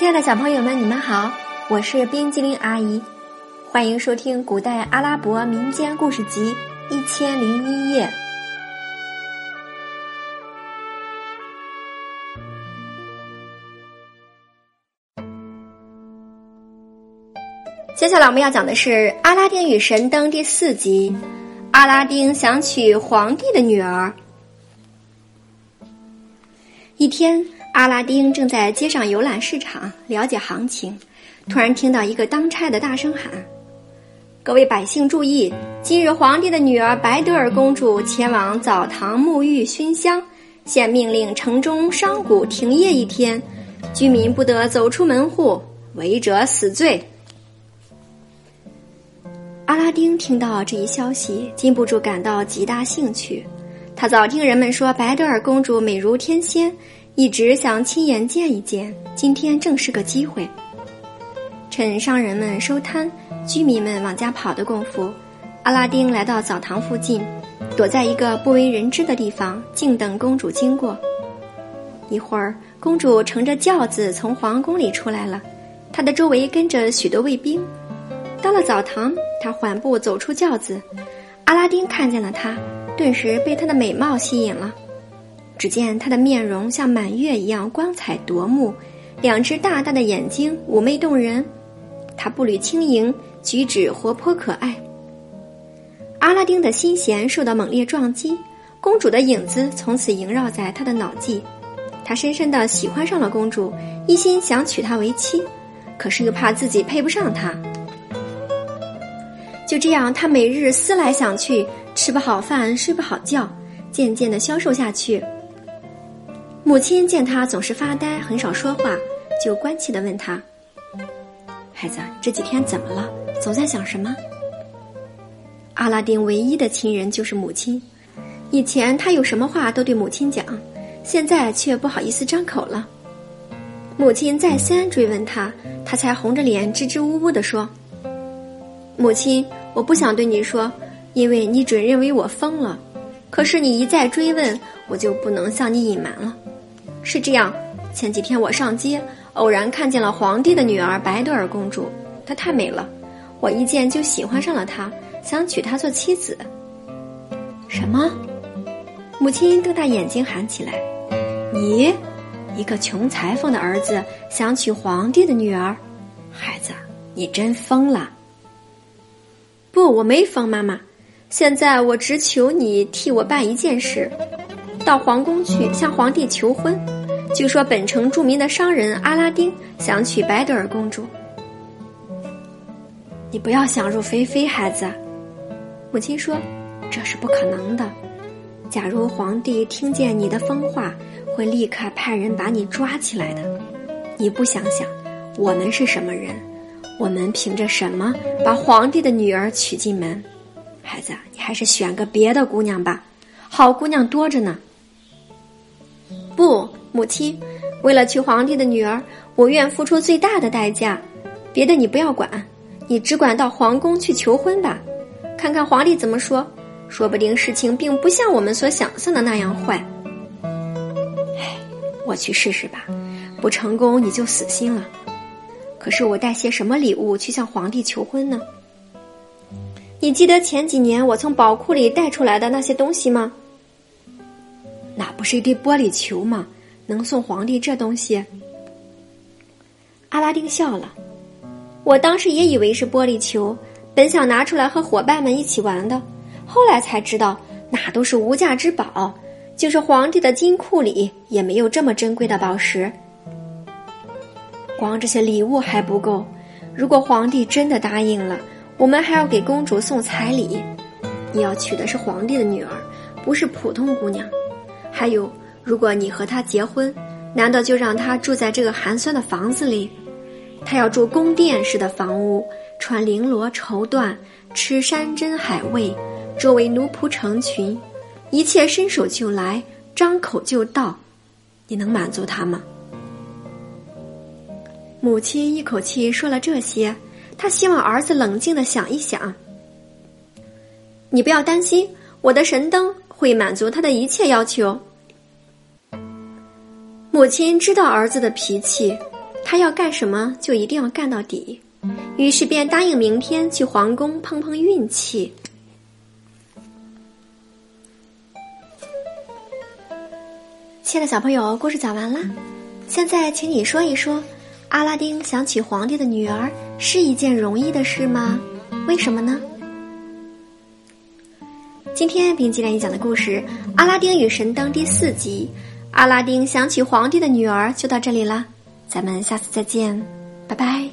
亲爱的小朋友们，你们好，我是冰激凌阿姨，欢迎收听古代阿拉伯民间故事集《一千零一夜》。接下来我们要讲的是《阿拉丁与神灯》第四集，阿拉丁想娶皇帝的女儿。一天，阿拉丁正在街上游览市场，了解行情，突然听到一个当差的大声喊：“各位百姓注意！今日皇帝的女儿白德尔公主前往澡堂沐浴熏香，现命令城中商贾停业一天，居民不得走出门户，违者死罪。”阿拉丁听到这一消息，禁不住感到极大兴趣。他早听人们说白德尔公主美如天仙，一直想亲眼见一见。今天正是个机会。趁商人们收摊，居民们往家跑的功夫，阿拉丁来到澡堂附近，躲在一个不为人知的地方，静等公主经过。一会儿，公主乘着轿子从皇宫里出来了，她的周围跟着许多卫兵。到了澡堂，她缓步走出轿子，阿拉丁看见了她。顿时被她的美貌吸引了。只见她的面容像满月一样光彩夺目，两只大大的眼睛妩媚动人。她步履轻盈，举止活泼可爱。阿拉丁的心弦受到猛烈撞击，公主的影子从此萦绕在他的脑际。他深深的喜欢上了公主，一心想娶她为妻，可是又怕自己配不上她。就这样，他每日思来想去。吃不好饭，睡不好觉，渐渐的消瘦下去。母亲见他总是发呆，很少说话，就关切的问他：“孩子，这几天怎么了？总在想什么？”阿拉丁唯一的亲人就是母亲，以前他有什么话都对母亲讲，现在却不好意思张口了。母亲再三追问他，他才红着脸支支吾吾的说：“母亲，我不想对你说。”因为你准认为我疯了，可是你一再追问，我就不能向你隐瞒了。是这样，前几天我上街，偶然看见了皇帝的女儿白德尔公主，她太美了，我一见就喜欢上了她，想娶她做妻子。什么？母亲瞪大眼睛喊起来：“你，一个穷裁缝的儿子，想娶皇帝的女儿？孩子，你真疯了！”不，我没疯，妈妈。现在我只求你替我办一件事，到皇宫去向皇帝求婚，就说本城著名的商人阿拉丁想娶白德尔公主。你不要想入非非，孩子。母亲说，这是不可能的。假如皇帝听见你的疯话，会立刻派人把你抓起来的。你不想想，我们是什么人？我们凭着什么把皇帝的女儿娶进门？孩子，你还是选个别的姑娘吧，好姑娘多着呢。不，母亲，为了娶皇帝的女儿，我愿付出最大的代价。别的你不要管，你只管到皇宫去求婚吧，看看皇帝怎么说。说不定事情并不像我们所想象的那样坏。唉，我去试试吧，不成功你就死心了。可是我带些什么礼物去向皇帝求婚呢？你记得前几年我从宝库里带出来的那些东西吗？那不是一堆玻璃球吗？能送皇帝这东西？阿拉丁笑了。我当时也以为是玻璃球，本想拿出来和伙伴们一起玩的，后来才知道那都是无价之宝，就是皇帝的金库里也没有这么珍贵的宝石。光这些礼物还不够，如果皇帝真的答应了。我们还要给公主送彩礼，你要娶的是皇帝的女儿，不是普通姑娘。还有，如果你和他结婚，难道就让他住在这个寒酸的房子里？他要住宫殿式的房屋，穿绫罗绸缎，吃山珍海味，周围奴仆成群，一切伸手就来，张口就到，你能满足他吗？母亲一口气说了这些。她希望儿子冷静的想一想。你不要担心，我的神灯会满足他的一切要求。母亲知道儿子的脾气，他要干什么就一定要干到底，于是便答应明天去皇宫碰碰运气。亲爱的小朋友，故事讲完了，现在请你说一说，阿拉丁想娶皇帝的女儿是一件容易的事吗？为什么呢？今天冰激凌讲的故事《阿拉丁与神灯》第四集，阿拉丁想娶皇帝的女儿就到这里了。咱们下次再见，拜拜。